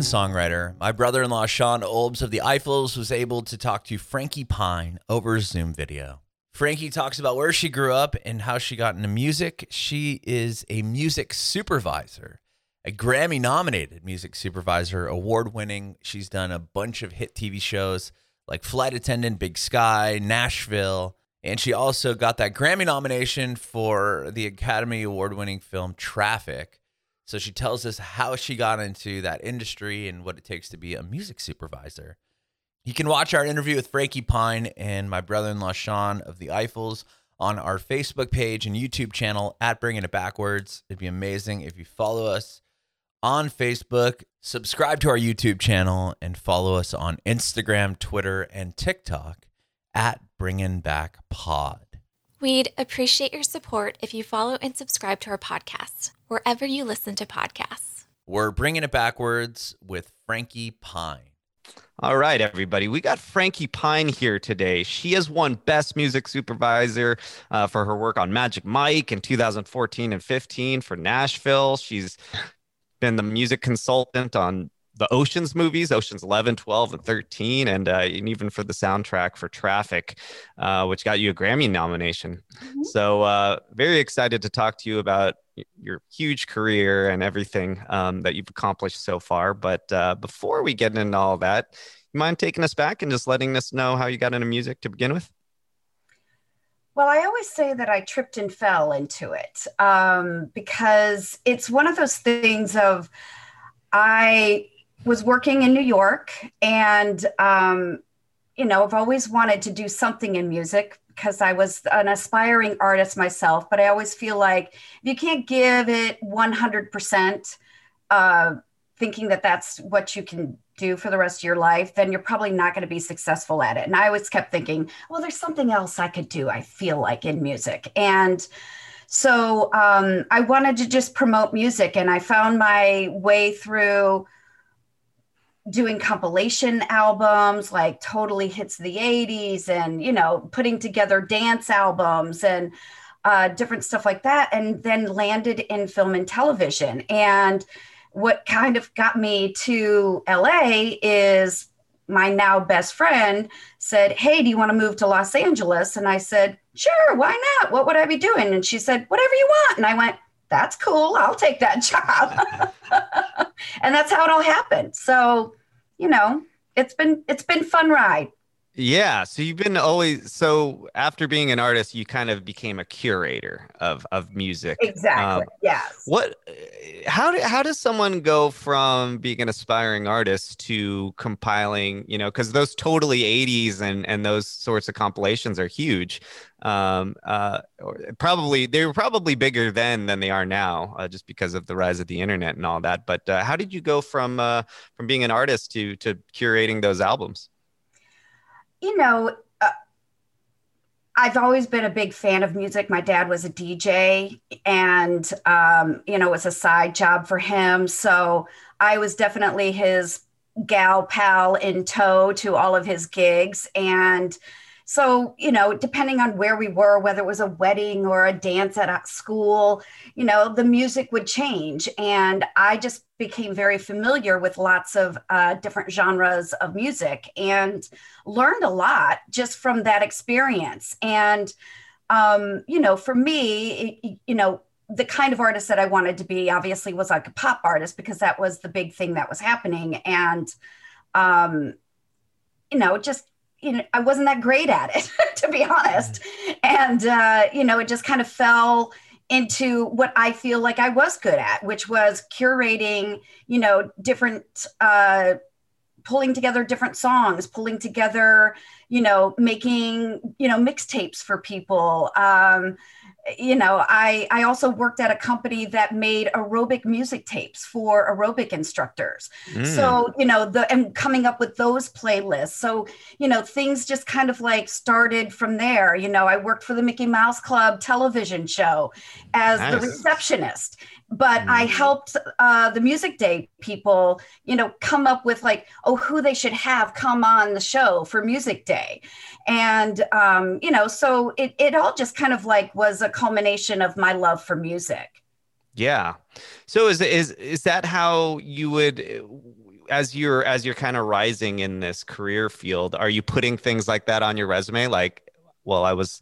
American songwriter, my brother in law Sean Ulbs of the Eiffels was able to talk to Frankie Pine over Zoom video. Frankie talks about where she grew up and how she got into music. She is a music supervisor, a Grammy nominated music supervisor, award winning. She's done a bunch of hit TV shows like Flight Attendant, Big Sky, Nashville. And she also got that Grammy nomination for the Academy Award winning film Traffic. So she tells us how she got into that industry and what it takes to be a music supervisor. You can watch our interview with Frankie Pine and my brother in law Sean of the Eiffels on our Facebook page and YouTube channel at Bringing It Backwards. It'd be amazing if you follow us on Facebook, subscribe to our YouTube channel, and follow us on Instagram, Twitter, and TikTok at Bringing Back Pod. We'd appreciate your support if you follow and subscribe to our podcast wherever you listen to podcasts. We're bringing it backwards with Frankie Pine. All right, everybody. We got Frankie Pine here today. She has won Best Music Supervisor uh, for her work on Magic Mike in 2014 and 15 for Nashville. She's been the music consultant on the Oceans movies, Oceans 11, 12, and 13, and, uh, and even for the soundtrack for Traffic, uh, which got you a Grammy nomination. Mm-hmm. So, uh, very excited to talk to you about your huge career and everything um, that you've accomplished so far. But uh, before we get into all that, you mind taking us back and just letting us know how you got into music to begin with? Well, I always say that I tripped and fell into it um, because it's one of those things of I was working in New York and, um, you know, I've always wanted to do something in music because I was an aspiring artist myself, but I always feel like if you can't give it 100%, uh, thinking that that's what you can do for the rest of your life, then you're probably not going to be successful at it. And I always kept thinking, well, there's something else I could do, I feel like in music. And so um, I wanted to just promote music, and I found my way through doing compilation albums like totally hits the 80s and you know putting together dance albums and uh, different stuff like that and then landed in film and television and what kind of got me to la is my now best friend said hey do you want to move to los angeles and i said sure why not what would i be doing and she said whatever you want and i went that's cool. I'll take that job. and that's how it all happened. So, you know, it's been it's been fun ride. Yeah. So you've been always so after being an artist, you kind of became a curator of of music. Exactly. Um, yes. What? How do, how does someone go from being an aspiring artist to compiling? You know, because those totally '80s and and those sorts of compilations are huge. Um, uh, probably they were probably bigger then than they are now, uh, just because of the rise of the internet and all that. But uh, how did you go from uh, from being an artist to to curating those albums? you know, I've always been a big fan of music. My dad was a DJ, and um, you know, it was a side job for him. So I was definitely his gal pal in tow to all of his gigs, and so, you know, depending on where we were, whether it was a wedding or a dance at a school, you know, the music would change. And I just became very familiar with lots of uh, different genres of music and learned a lot just from that experience. And, um, you know, for me, it, you know, the kind of artist that I wanted to be obviously was like a pop artist because that was the big thing that was happening. And, um, you know, just you know, I wasn't that great at it, to be honest. And, uh, you know, it just kind of fell into what I feel like I was good at, which was curating, you know, different, uh, pulling together different songs, pulling together, you know, making, you know, mixtapes for people. Um, you know i i also worked at a company that made aerobic music tapes for aerobic instructors mm. so you know the and coming up with those playlists so you know things just kind of like started from there you know i worked for the mickey mouse club television show as nice. the receptionist but I mm-hmm. helped uh, the music day people, you know, come up with like, oh, who they should have come on the show for music day. And, um, you know, so it, it all just kind of like was a culmination of my love for music. Yeah. So is, is, is that how you would, as you're as you're kind of rising in this career field, are you putting things like that on your resume? Like, well, I was,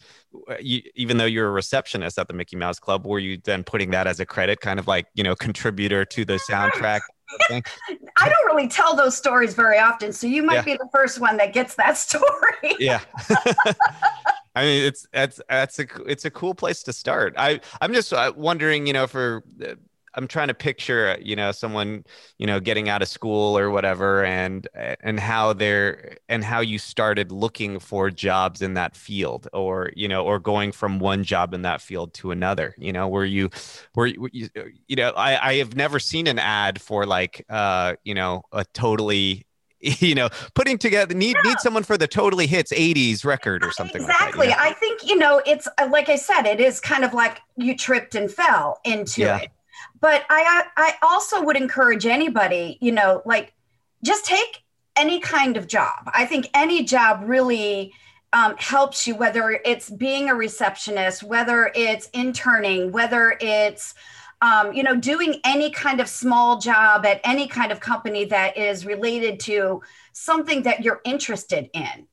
you, even though you're a receptionist at the Mickey Mouse Club, were you then putting that as a credit, kind of like you know, contributor to the soundtrack? I don't really tell those stories very often, so you might Yeah. be the first one that gets that story. yeah. I mean, it's that's that's a it's a cool place to start. I I'm just uh, wondering, you know, for uh, I'm trying to picture, you know, someone, you know, getting out of school or whatever, and and how they're and how you started looking for jobs in that field, or you know, or going from one job in that field to another. You know, were you, were you, you, you know, I I have never seen an ad for like, uh, you know, a totally you know, putting together need need someone for the totally hits 80s record or something exactly. like that. I think, you know, it's uh, like I said, it is kind of like you tripped and fell into Yeah. it. But I, I also would encourage anybody, you know, like just take any kind of job. I think any job really um, helps you, whether it's being a receptionist, whether it's interning, whether it's um, you know, doing any kind of small job at any kind of company that is related to something that you're interested in.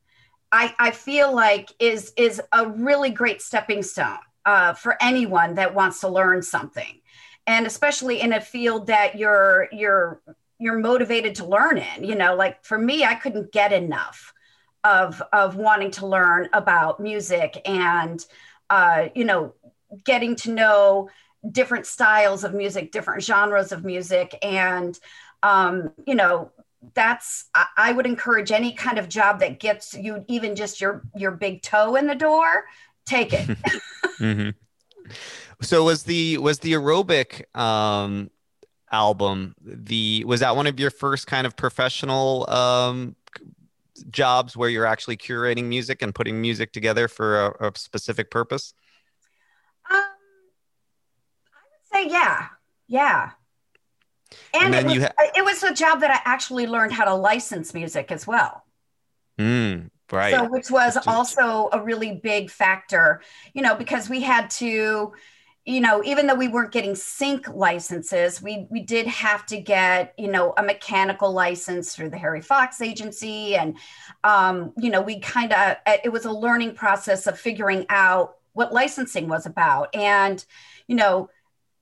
I, I feel like is is a really great stepping stone uh, for anyone that wants to learn something, and especially in a field that you're you're you're motivated to learn in. You know, like for me, I couldn't get enough of of wanting to learn about music and uh, you know getting to know different styles of music, different genres of music, and um, you know that's I, would encourage any kind of job that gets you even just your your big toe in the door take it hmm So was the was the aerobic um album the was that one of your first kind of professional um jobs where you're actually curating music and putting music together for a, a specific purpose? um, i would say yeah yeah and, And then it, was, you ha- it was a job that i actually learned how to license music as well Mm, right. So, which was also a really big factor, you know, because we had to, you know, even though we weren't getting sync licenses, we we did have to get, you know, a mechanical license through the Harry Fox agency, and, um, you know, we kind of it was a learning process of figuring out what licensing was about, and, you know.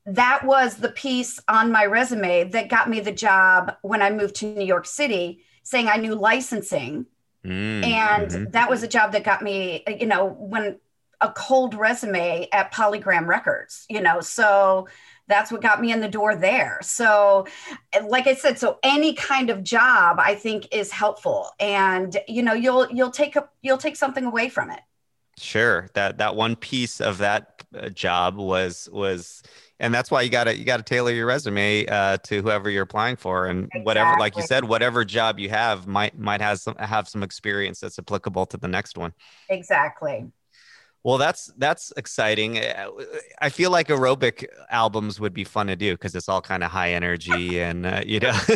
That was the piece on my resume that got me the job when I moved to New York City, saying I knew licensing Mm, and mhm. that was a job that got me you know when a cold resume at polygram records you know so that's what got me in the door there. So like i said so any kind of job i think is helpful. And you know you'll you'll take a you'll take something away from it. Sure. That that one piece of that uh, job was was and that's why you got to you got to tailor your resume uh, to whoever you're applying for. And whatever like you said whatever job you have might might have some have some experience that's applicable to the next one. exactly Well, that's that's exciting. Uh, I feel like aerobic albums would be fun to do because it's all kind of high energy and uh, you know.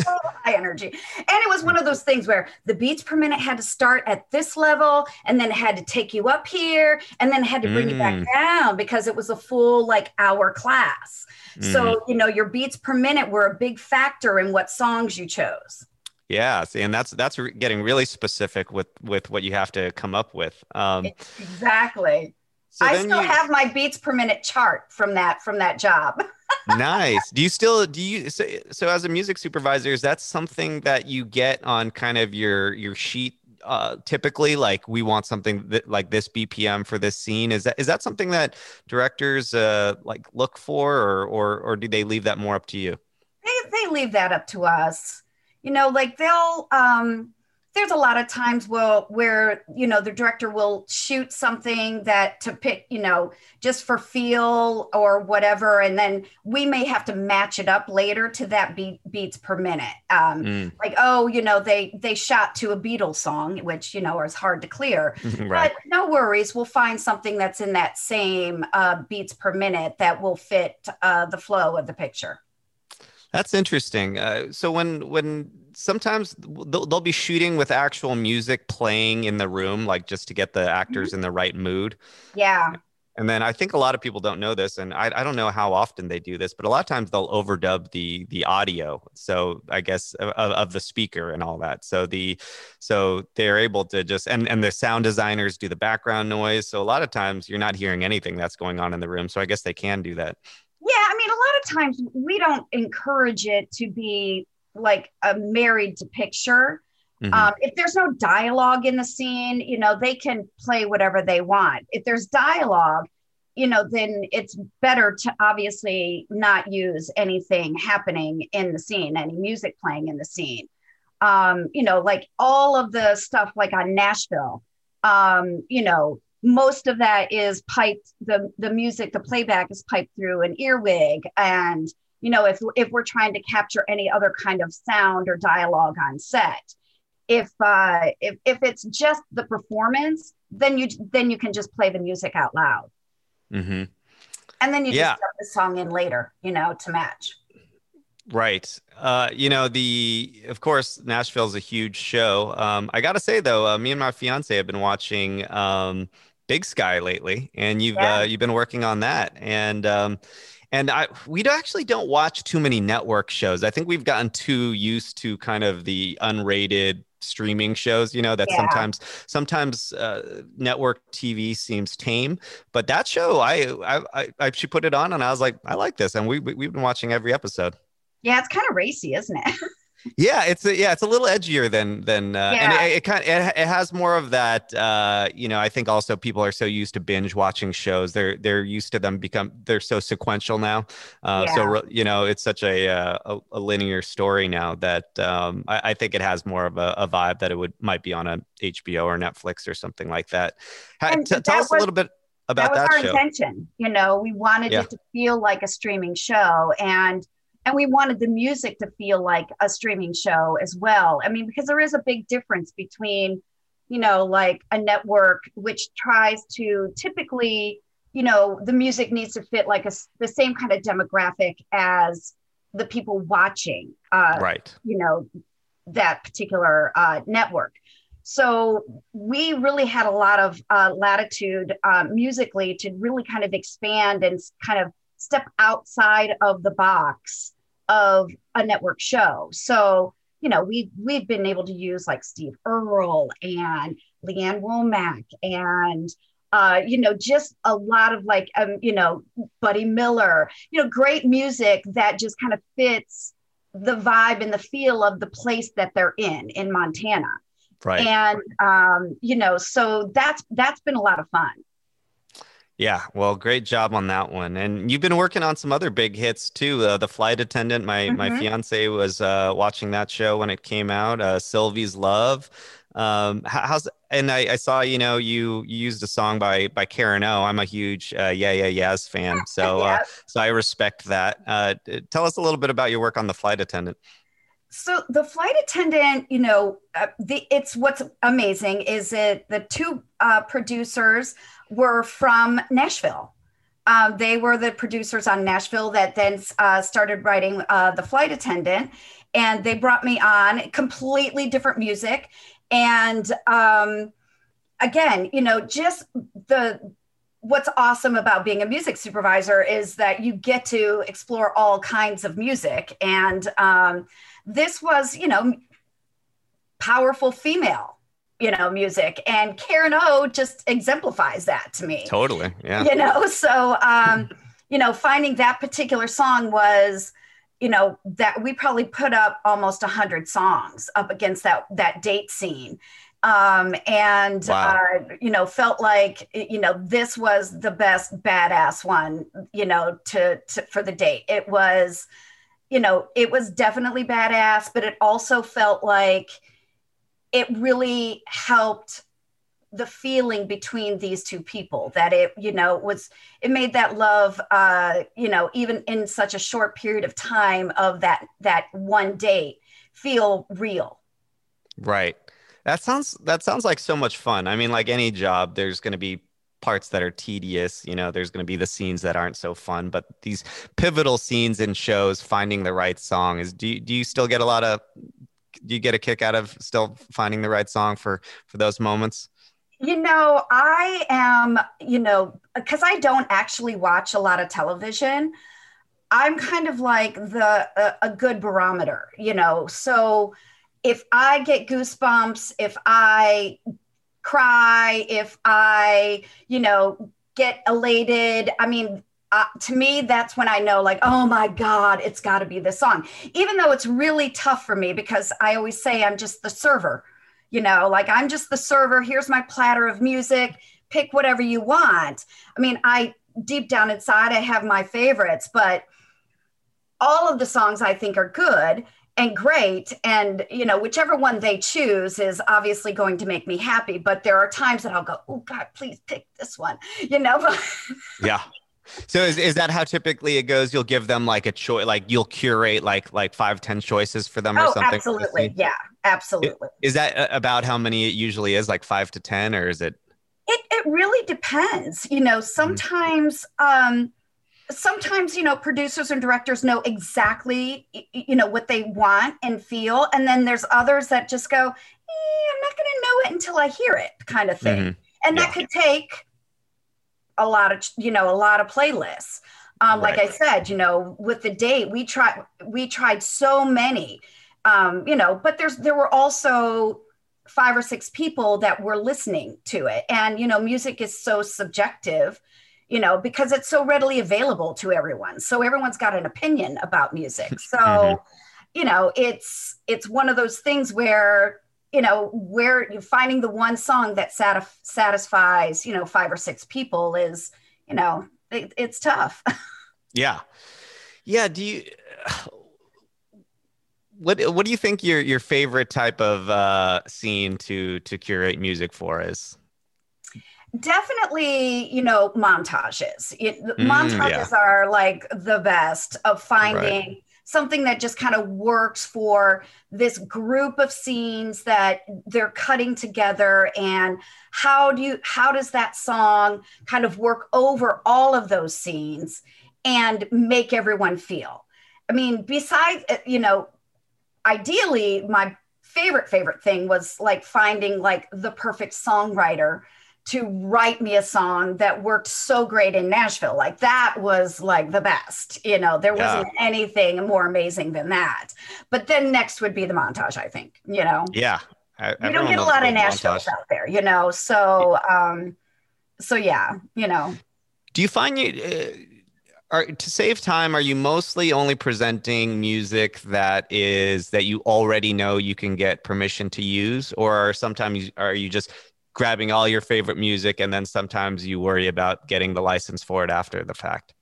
high energy. And it was one of those things where the beats per minute had to start at this level and then it had to take you up here and then it had to bring you back Mm. down because it was a full like hour class. Mhm. So, you know, your beats per minute were a big factor in what songs you chose. yeah, see, and that's that's re- getting really specific with with what you have to come up with. Um, Exactly. So I still you- have my beats per minute chart from that from that job. nice. Do you still do you so, so as a music supervisor is that something that you get on kind of your your sheet uh typically like we want something that like this BPM for this scene is that is that something that directors uh like look for or or or do they leave that more up to you? they they leave that up to us you know like they'll um there's a lot of times where where you know the director will shoot something that to pick you know just for feel or whatever and then we may have to match it up later to that beat beats per minute um Mm, like oh you know they they shot to a beatles song which you know is hard to clear right. but no worries we'll find something that's in that same uh, beats per minute that will fit uh, the flow of the picture That's interesting. Uh, so when when sometimes they'll, they'll be shooting with actual music playing in the room, like just to get the actors mm-hmm. in the right mood. yeah And then I think a lot of people don't know this, and I, I don't know how often they do this, but a lot of times they'll overdub the the audio. So I guess of, of the speaker and all that. So the so they're able to just and and the sound designers do the background noise. So a lot of times you're not hearing anything that's going on in the room. So I guess they can do that. Yeah, I mean, a lot of times we don't encourage it to be like a married to picture. Mm-hmm. Um, if there's no dialogue in the scene, you know, they can play whatever they want. If there's dialogue, you know, then it's better to obviously not use anything happening in the scene, any music playing in the scene. Um, you know, like all of the stuff like on Nashville, um, you know, most of that is piped the the music the playback is piped through an earwig and you know if if we're trying to capture any other kind of sound or dialogue on set if uh if if it's just the performance then you then you can just play the music out loud mm-hmm. and then you yeah. just put the song in later you know to match Right. Uh, you know, the of course Nashville's a huge show. Um, I gotta say though, uh, me and my fiance have been watching um, Big Sky lately, and you've yeah. uh, you've been working on that, and um, and I we actually don't watch too many network shows. I think we've gotten too used to kind of the unrated streaming shows you know that yeah. sometimes sometimes uh, network tv seems tame but that show I, I i i she put it on and i was like i like this and we, we we've been watching every episode yeah it's kind of racy isn't it yeah it's a, yeah it's a little edgier than than uh, yeah. and it, it kind of it, it, has more of that uh you know i think also people are so used to binge watching shows they're they're used to them become they're so sequential now uh yeah. so you know it's such a, uh, a, a linear story now that um I, I, think it has more of a, a, vibe that it would might be on a hbo or netflix or something like that t- tell us was, a little bit about that was that our show. intention you know we wanted yeah. it to feel like a streaming show and and we wanted the music to feel like a streaming show as well. I mean because there is a big difference between you know like a network which tries to typically you know the music needs to fit like a, the same kind of demographic as the people watching uh, right. you know that particular uh, network. So we really had a lot of uh, latitude uh, musically to really kind of expand and kind of step outside of the box of a network show. So, you know, we we've been able to use like Steve Earle and Lee Ann Womack and uh, you know, just a lot of like um, you know, Buddy Miller, you know, great music that just kind of fits the vibe and the feel of the place that they're in in Montana. Right. And um, you know, so that's that's been a lot of fun. Yeah, well, great job on that one. And you've been working on some other big hits too. Uh, the Flight Attendant. My mm-hmm. my fiance was uh, watching that show when it came out. Uh, Sylvie's Love. Um, how's and I, I, saw you know you, you used a song by by Karen O. I'm a huge uh, Yeah Yeah Yeahs fan, so uh, so I respect that. Uh, tell us a little bit about your work on the Flight Attendant. So the flight attendant, you know, uh, the it's what's amazing is it the two uh, producers were from Nashville. Um, they were the producers on Nashville that then uh, started writing uh, The Flight Attendant. And they brought me on completely different music. And um, again, you know, just the what's awesome about being a music supervisor is that you get to explore all kinds of music. And um, this was, you know, powerful female you know, music. And Karen O just exemplifies that to me. Totally. Yeah. You know, so, um, you know, finding that particular song was, you know, that we probably put up almost a hundred songs up against that, that date scene. Um, and, wow. uh, you know, felt like, you know, this was the best badass one, you know, to, to for the date. It was, you know, it was definitely badass, but it also felt like, it really helped the feeling between these two people that it you know was it made that love uh you know even in such a short period of time of that that one date feel real. Right. That sounds that sounds like so much fun. I mean like any job there's going to be parts that are tedious you know there's going to be the scenes that aren't so fun but these pivotal scenes in shows finding the right song is do do you still get a lot of you get a kick out of still finding the right song for for those moments? You know, I am, you know, because I don't actually watch a lot of television. I'm kind of like the a, a good barometer, you know. So if I get goosebumps, if I cry, if I, you know, get elated, I mean, uh, to me, that's when I know, like, oh my God, it's got to be this song. Even though it's really tough for me because I always say I'm just the server, you know, like I'm just the server. Here's my platter of music. Pick whatever you want. I mean, I deep down inside, I have my favorites, but all of the songs I think are good and great and you know whichever one they choose is obviously going to make me happy but there are times that i'll go oh god please pick this one you know yeah so is, is that how typically it goes you'll give them like a choice like you'll curate like like five ten choices for them or oh, something absolutely yeah absolutely is that about how many it usually is like five to ten or is it it, it really depends you know mm-hmm. sometimes mm-hmm. um sometimes you know producers and directors know exactly you know what they want and feel and then there's others that just go eh, i'm not going to know it until i hear it kind of thing mm-hmm. and yeah. that could take a lot of you know a lot of playlists um, right. like i said you know with the date we tried we tried so many um, you know but there's there were also five or six people that were listening to it and you know music is so subjective you know, because it's so readily available to everyone. So everyone's got an opinion about music. So, mm-hmm. you know, it's it's one of those things where you know where you're finding the one song that satisf- satisfies you know five or six people is you know it, it's tough yeah yeah do you what what do you think your your favorite type of uh scene to to curate music for is definitely you know montages it, mm, montages yeah. are like the best of finding right. Something that just kind of works for this group of scenes that they're cutting together and how do you how does that song kind of work over all of those scenes and make everyone feel? I mean besides uh, you know ideally my favorite favorite thing was like finding like the perfect songwriter to write me a song that worked so great in Nashville. Like that was like the best. You know, there yeah. wasn't anything more amazing than that. But then next would be the montage, I think, you know. Yeah. I, we don't get a lot of Nashville's out there, you know. So um so yeah, you know. Do you find you uh, are to save time are you mostly only presenting music that is that you already know you can get permission to use or sometimes are you just grabbing all your favorite music and then sometimes you worry about getting the license for it after the fact?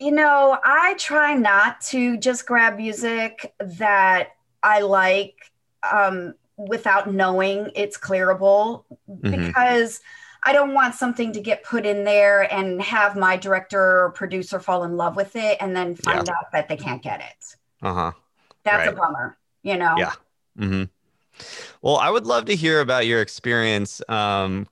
You know, I try not to just grab music that I like um, without knowing it's clearable mm-hmm. because I don't want something to get put in there and have my director or producer fall in love with it and then find yeah. out that they can't get it. Uh huh. That's right. a bummer, you know? Yeah. Mm-hmm. Well, I would love to hear about your experience um,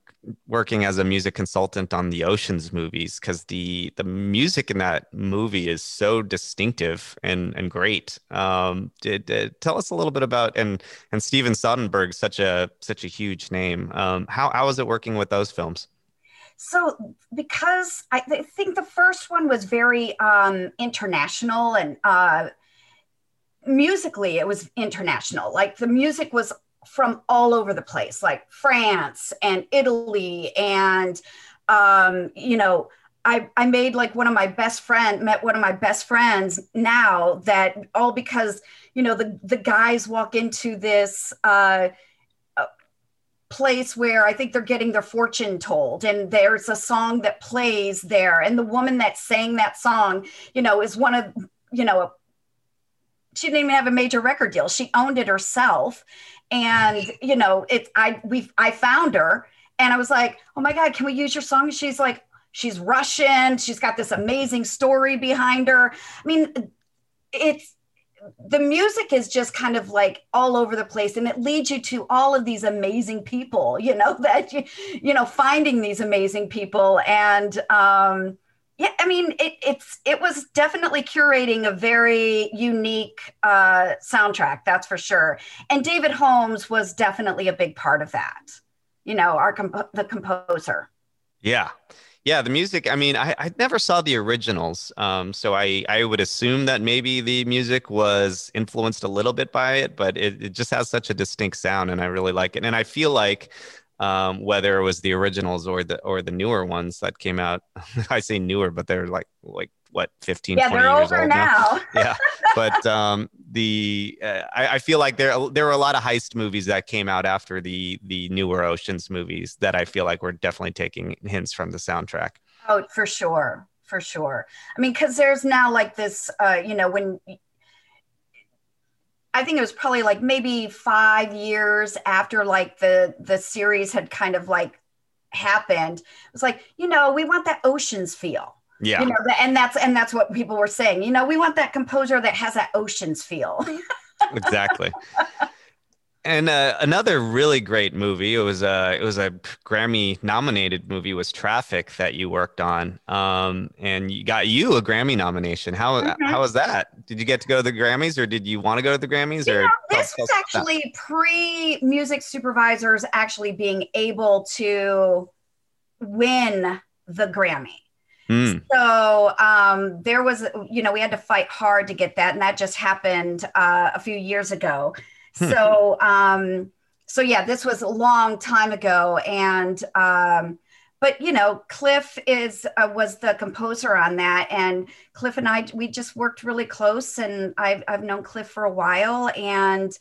working as a music consultant on the Ocean's movies because the the music in that movie is so distinctive and and great. Um, did, did, tell us a little bit about and and Steven Soderbergh, such a such a huge name. Um, how how was it working with those films? So, because I, I think the first one was very um, international and uh, musically it was international like the music was from all over the place like france and italy and um you know I, I made like one of my best friend met one of my best friends now that all because you know the the guys walk into this uh, uh place where I think they're getting their fortune told and there's a song that plays there. And the woman that sang that song you know is one of you know she didn't even have a major record deal. She owned it herself. And, you know, it's, I we I found her and I was like, oh my God, can we use your song? She's like, she's Russian. She's got this amazing story behind her. I mean, it's the music is just kind of like all over the place and it leads you to all of these amazing people you know that you you know finding these amazing people and um yeah i mean it, it's it was definitely curating a very unique uh, soundtrack that's for sure and david holmes was definitely a big part of that you know, our comp- the composer. Yeah. Yeah, the music. I mean, I, I never saw the originals, um, so I I would assume that maybe the music was influenced a little bit by it, but it, it just has such a distinct sound, and I really like it. And I feel like um, whether it was the originals or the or the newer ones that came out, I say newer, but they're like like what 15 yeah, 20 they're years over old now. yeah but um the uh, I, I feel like there there were a lot of heist movies that came out after the the newer oceans movies that i feel like were definitely taking hints from the soundtrack Oh, for sure, for sure. I mean, because there's now like this, uh, you know, when I think it was probably like maybe five years after like the the series had kind of like happened. It was like, you know, we want that oceans feel. yeah You know, and that's and that's what people were saying. You know, we want that composer that has that oceans feel. exactly and uh, another really great movie it was a it was a grammy nominated movie was traffic that you worked on um and you got you a grammy nomination how Mhm. how was that did you get to go to the grammys or did you want to go to the grammys You or know, this was us about that. actually pre music supervisors actually being able to win the Grammy. Mm, So um, there was, you know, we had to fight hard to get that, and that just happened uh, a few years ago. So, um, so yeah, this was a long time ago, and um, but you know, Cliff is uh, was the composer on that, and Cliff and I we just worked really close, and I've I've known Cliff for a while, and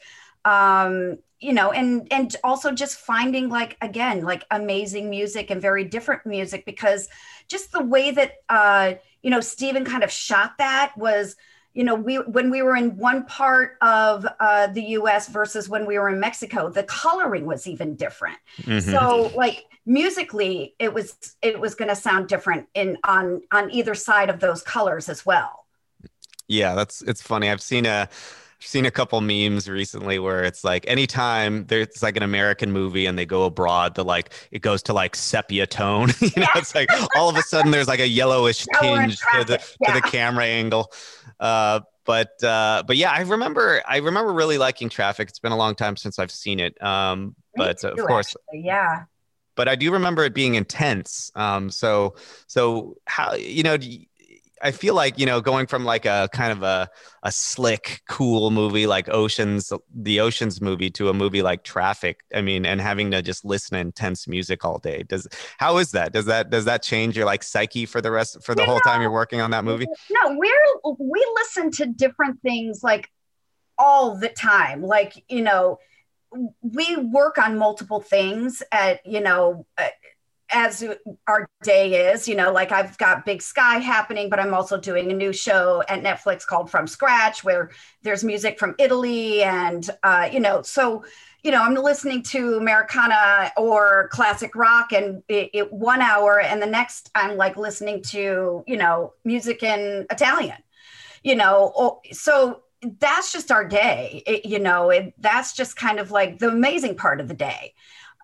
um you know and and also just finding like again like amazing music and very different music because just the way that uh you know Steven kind of shot that was you know we when we were in one part of uh the US versus when we were in Mexico the coloring was even different mhm. so like musically it was it was going to sound different in on on either side of those colors as well Yeah, that's it's funny. I've seen a seen a couple memes recently where it's like anytime there's like an American movie and they go abroad, the like it goes to like sepia tone. you know, it's like all of a sudden there's like a yellowish Yeah, in tinge to the traffic, to the camera angle. Uh but uh but yeah, I remember I remember really liking traffic. It's been a long time since I've seen it. Um but of course actually, yeah but I do remember it being intense. Um, so so how you know? do you- I feel like you know going from like a kind of a a slick, cool movie like Oceans, the Oceans movie, to a movie like Traffic. I mean, and having to just listen to intense music all day. Does how is that? Does that does that change your like psyche for the rest for the whole time you're working on that movie? No, we're we listen to different things like all the time. Like you know, we work on multiple things at you know. uh, As our day is, you know, like I've got Big Sky happening, but I'm also doing a new show at Netflix called From Scratch, where there's music from Italy, and uh, you know, so you know, I'm listening to Americana or classic rock, and it, it one hour, and the next I'm like listening to you know music in Italian, you know. So that's just our day, it, you know. It, that's just kind of like the amazing part of the day.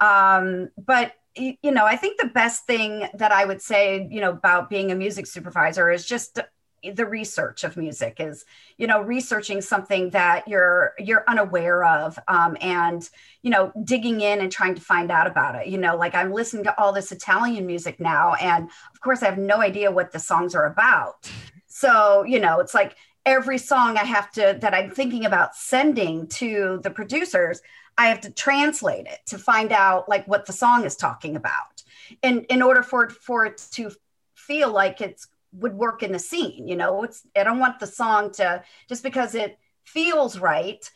Um, but you know, I think the best thing that I would say, you know, about being a music supervisor is just the research of music is you know researching something that you're you're unaware of um, and you know digging in and trying to find out about it. You know like i'm listening to all this italian music now and of course i have no idea what the songs are about. So you know it's like every song i have to that i'm thinking about sending to the producers i have to translate it to find out like what the song is talking about. And in order for it for it to feel like it's would work in the scene you know? It's i don't want the song to just because it feels right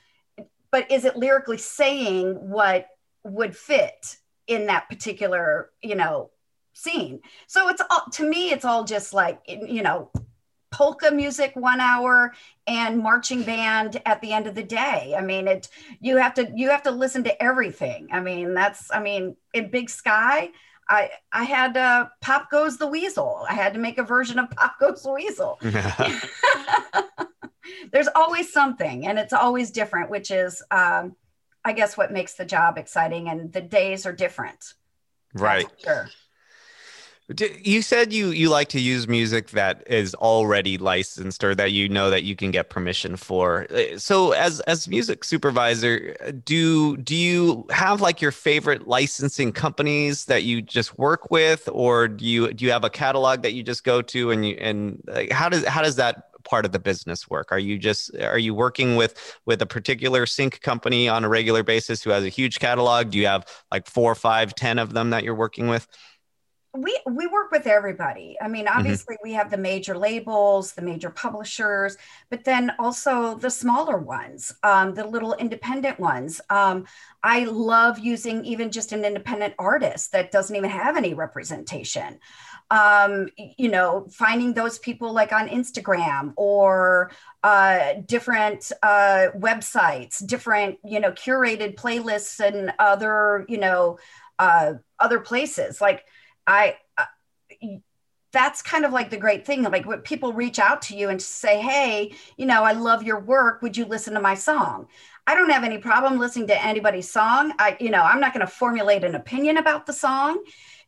but is it lyrically saying what would fit in that particular you know scene? So it's all to me it's all just like you know polka music one hour and marching band at the end of the day i mean it you have to you have to listen to everything i mean that's i mean in big sky I I had uh, Pop Goes the Weasel. I had to make a version of Pop Goes the Weasel. There's always something, and it's always different, which is, um, I guess, what makes the job exciting. And the days are different. Right. Sure. You said you you like to use music that is already licensed or that you know that you can get permission for. Uh, so as as music supervisor, do do you have like your favorite licensing companies that you just work with or do you do you have a catalog that you just go to and you and like, how does how does that part of the business work? Are you just are you working with with a particular sync company on a regular basis who has a huge catalog? Do you have like four, five, ten of them that you're working with? We we work with everybody i mean mm-hmm. obviously mm-hmm. we have the major labels the major publishers but then also the smaller ones um, the little independent ones um, i love using even just an independent artist that doesn't even have any representation um, you know finding those people like on instagram or uh, different uh, websites different you know curated playlists and other you know uh, other places like I, uh, that's kind of like the great thing. Like when people reach out to you and say, Hey, you know, I love your work. Would you listen to my song? I don't have any problem listening to anybody's song. I, you know, I'm not going to formulate an opinion about the song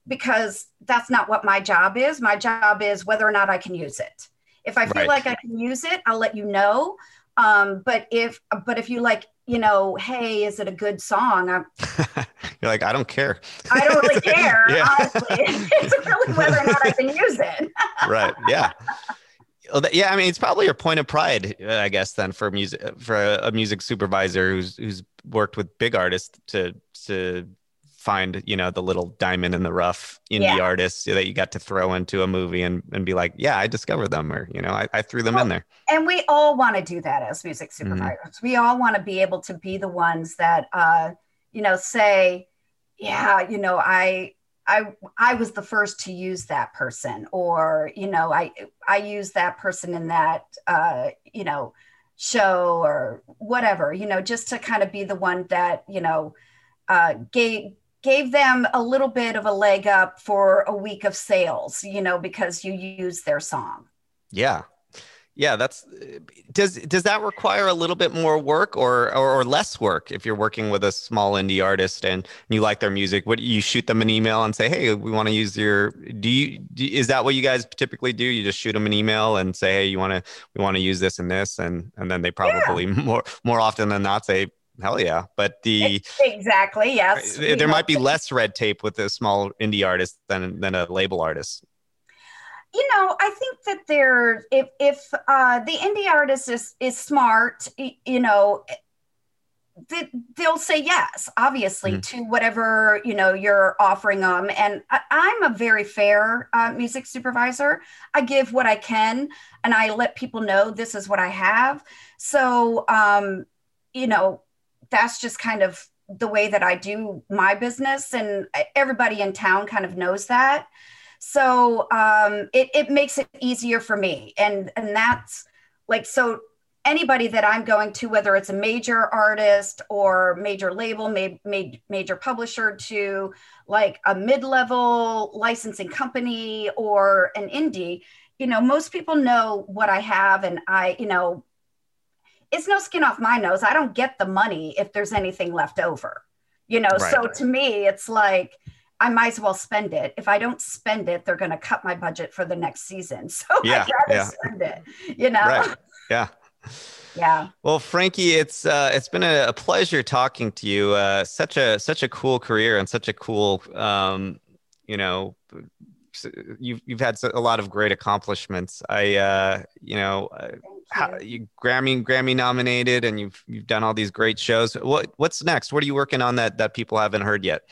because that's not what my job is. My job is whether or not I can use it. If I feel right. like I can use it, I'll let you know. Um, but if but if you like, you know, hey, is it a good song? I'm, You're like, I don't care. I don't really care. yeah. Honestly, it's really whether or not I can use it. right. Yeah. yeah, I mean, it's probably your point of pride, I guess, then for music for a, a music supervisor who's who's worked with big artists to to find you know the little diamond in the rough indie yeah. artists that you got to throw into a movie and, and be like yeah i discovered them or you know i, I threw them well, in there and we all want to do that as music mm-hmm. supervisors mm-hmm. we all want to be able to be the ones that uh you know say yeah you know i I I was the first to use that person, or you know, I I used that person in that uh, you know show or whatever, you know, just to kind of be the one that you know uh, gave gave them a little bit of a leg up for a week of sales, you know, because you use their song. Yeah. Yeah, that's does does that require a little bit more work or, or, or less work if you're working with a small indie artist and you like their music? What you shoot them an email and say, "Hey, we want to use your." Do you do, is that what you guys typically do? You just shoot them an email and say, "Hey, you want to we want to use this and this," and and then they probably yeah. more more often than not say, Hell yeah. But the exactly, yes. There might be less red tape with a small indie artist than than a label artist. You know, I think that there if if uh the indie artist is is smart, you know, they, they'll say yes obviously mm-hmm. to whatever you know you're offering them and I, am a very fair uh, music supervisor i give what i can and i let people know this is what i have so um, you know that's just kind of the way that I do my business, and everybody in town kind of knows that. So um, it, it makes it easier for me, and and that's like so. Anybody that I'm going to, whether it's a major artist or major label, ma- ma- major publisher, to like a mid-level licensing company or an indie, you know, most people know what I have, and I, you know, it's no skin off my nose. I don't get the money if there's anything left over. You know, right. so to me, it's like I might as well spend it. If I don't spend it, they're going to cut my budget for the next season. So yeah, I yeah. spend it. You know. Right. Yeah. Yeah. Well, Frankie, it's uh, it's been a, a pleasure talking to you. Uh, such a such a cool career and such a cool, um, you know, you've you've had a lot of great accomplishments. I, uh, you know, uh, how, you Grammy Grammy nominated, and you've you've done all these great shows. What what's next? What are you working on that that people haven't heard yet?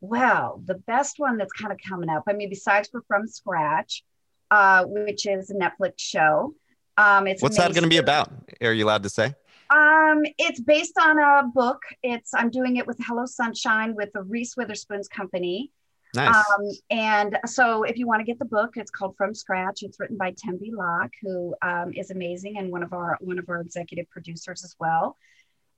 Well, the best one that's kind of coming up. I mean, besides for From Scratch, uh, which is a Netflix show. Um, it's what's amazing. that going to be about? Are you allowed to say? Um, it's based on a book. It's I'm doing it with Hello Sunshine with the Reese Witherspoon's company. Nice. Um, and so if you want to get the book, it's called From Scratch. It's written by Tembi Locke, who um, is amazing and one of our one of our executive producers as well.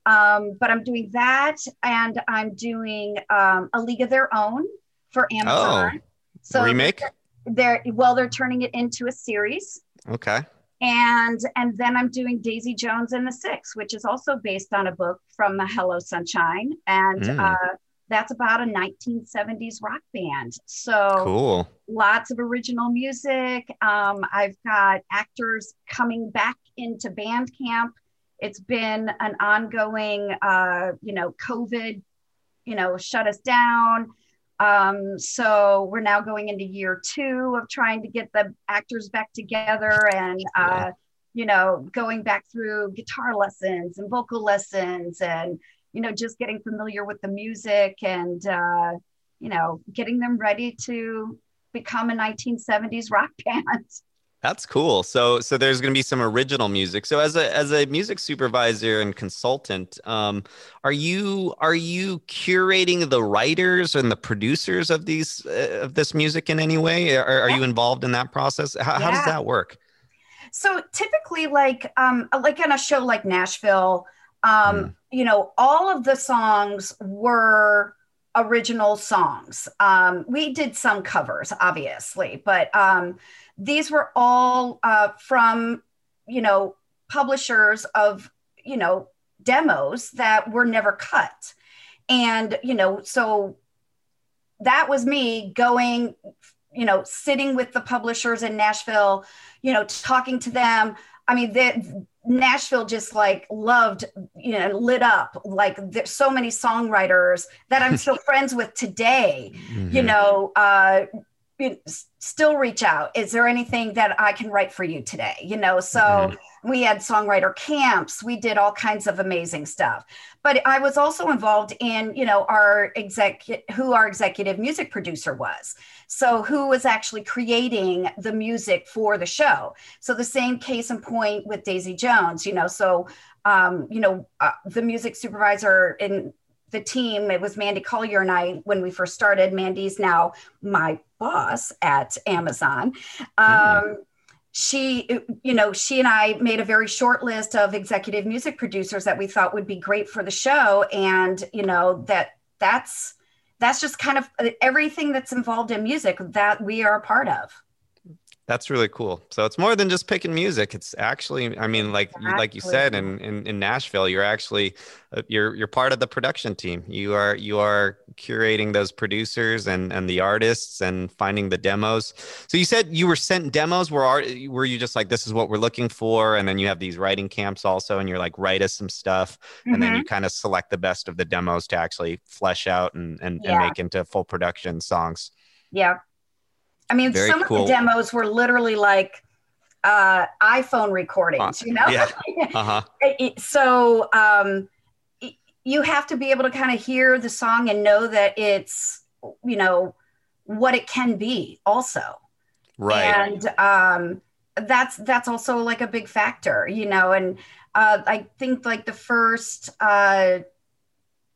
Um, but I'm doing that, and I'm doing um, a League of Their Own for Amazon. Oh, so remake. They're, they're well, they're turning it into a series. Okay. And and then I'm doing Daisy Jones and the Six, which is also based on a book from the Hello Sunshine, and mm. uh, that's about a 1970s rock band. So Cool. lots of original music. Um, I've got actors coming back into band camp. It's been an ongoing, uh, you know, COVID, you know, shut us down. Um, so we're now going into year two of trying to get the actors back together and, uh, you know, going back through guitar lessons and vocal lessons and, you know, just getting familiar with the music and, uh, you know, getting them ready to become a 1970s rock band. That's cool. So so there's going to be some original music. So as a as a music supervisor and consultant, um, are you are you curating the writers and the producers of these uh, of this music in any way? Are, are you involved in that process? How, how does that work? So typically, like um, like on a show like Nashville, um, Mm. you know, all of the songs were original songs. Um, we did some covers, obviously, but um, these were all uh, from you know publishers of you know demos that were never cut, and you know so that was me going you know sitting with the publishers in Nashville you know, talking to them. I mean, the, Nashville just like loved, you know, lit up. Like there's so many songwriters that I'm still friends with today. You Mhm. know, uh, you- still reach out. Is there anything that I can write for you today? You know, so Mhm. we had songwriter camps. We did all kinds of amazing stuff. But I was also involved in, you know, our exec, who our executive music producer was. So who was actually creating the music for the show? So the same case in point with Daisy Jones, you know. So, um, you know, uh, the music supervisor in the team, it was Mandy Collier and I when we first started. Mandy's now my boss at Amazon. Um, she, you know, she and I made a very short list of executive music producers that we thought would be great for the show, and you know that that's that's just kind of uh, everything that's involved in music that we are a part of. That's really cool. So it's more than just picking music. It's actually, I mean, like you like you said, in, in in Nashville, you're actually uh, you're you're part of the production team. You are you are curating those producers and and the artists and finding the demos. So you said you were sent demos. Were art, were you just like this is what we're looking for, and then you have these writing camps also, and you're like write us some stuff, and then you kind of select the best of the demos to actually flesh out and and, Yeah. and make into full production songs. Yeah. I mean, Very some cool. of the demos were literally like uh, iPhone recordings, you know? yeah. Uh huh. It- it- so um, you have to be able to kind of hear the song and know that it's, you know, what it can be also. Right. and um, that's that's also like a big factor you know and uh, i think like the first uh,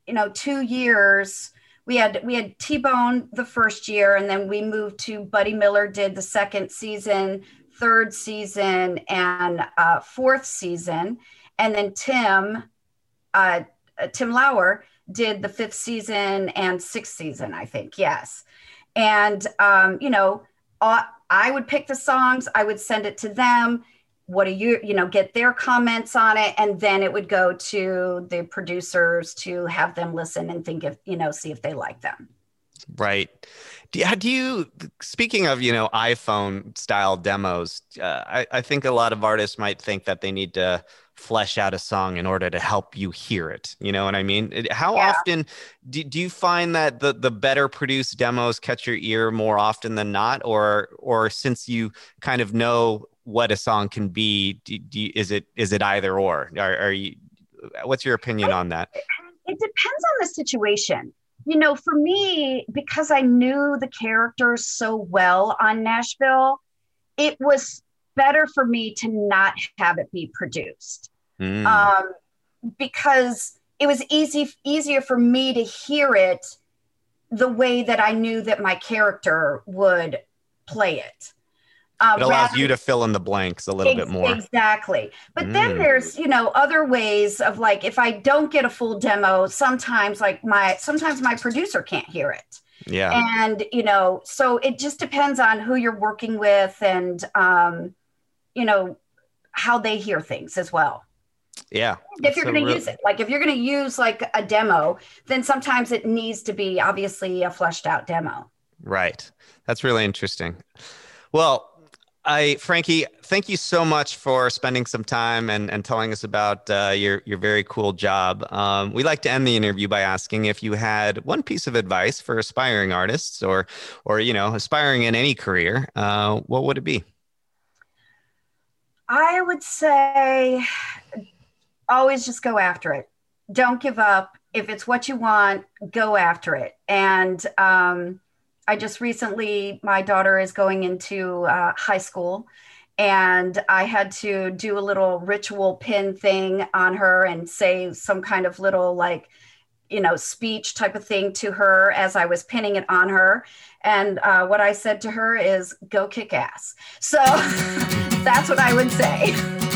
you know two years we had we had t-bone the first year and then we moved to buddy miller did the second season third season and uh, fourth season and then tim uh, uh, tim lauer did the fifth season and sixth season i think yes and um, you know uh, I would pick the songs, I would send it to them. What do you, you know, get their comments on it, and then it would go to the producers to have them listen and think if, you know, see if they like them. Right. Do you, do you speaking of, you know, iPhone style demos, uh, I, I think a lot of artists might think that they need to flesh out a song in order to help you hear it. You know what I mean? How Yeah. often do, do you find that the, the better produced demos catch your ear more often than not? Or, or since you kind of know what a song can be, do, do is it, is it either or? Are, are you, what's your opinion on that? It depends on the situation. You know, for me, because I knew the characters so well on Nashville, it was better for me to not have it be produced. Mm, um, because it was easy easier for me to hear it the way that I knew that my character would play it. Uh, it allows rather- you to fill in the blanks a little bit more. Exactly. But then Mm. there's, you know, other ways of like if I don't get a full demo, sometimes like my sometimes my producer can't hear it. Yeah. And, you know, so it just depends on who you're working with and um, you know, how they hear things as well. Yeah. If you're going to use it, like if you're going to use like a demo, then sometimes it needs to be obviously a fleshed out demo. Right. That's really interesting. Well, I, Frankie, thank you so much for spending some time and, and telling us about uh, your your very cool job. Um, we like to end the interview by asking if you had one piece of advice for aspiring artists or or you know aspiring in any career. Uh, what would it be? I would say always just go after it. Don't give up. If it's what you want, go after it. And um, I just recently, my daughter is going into uh, high school, and I had to do a little ritual pin thing on her and say some kind of little like, you know, speech type of thing to her as I was pinning it on her. And uh, what I said to her is, go kick ass. So that's what I would say.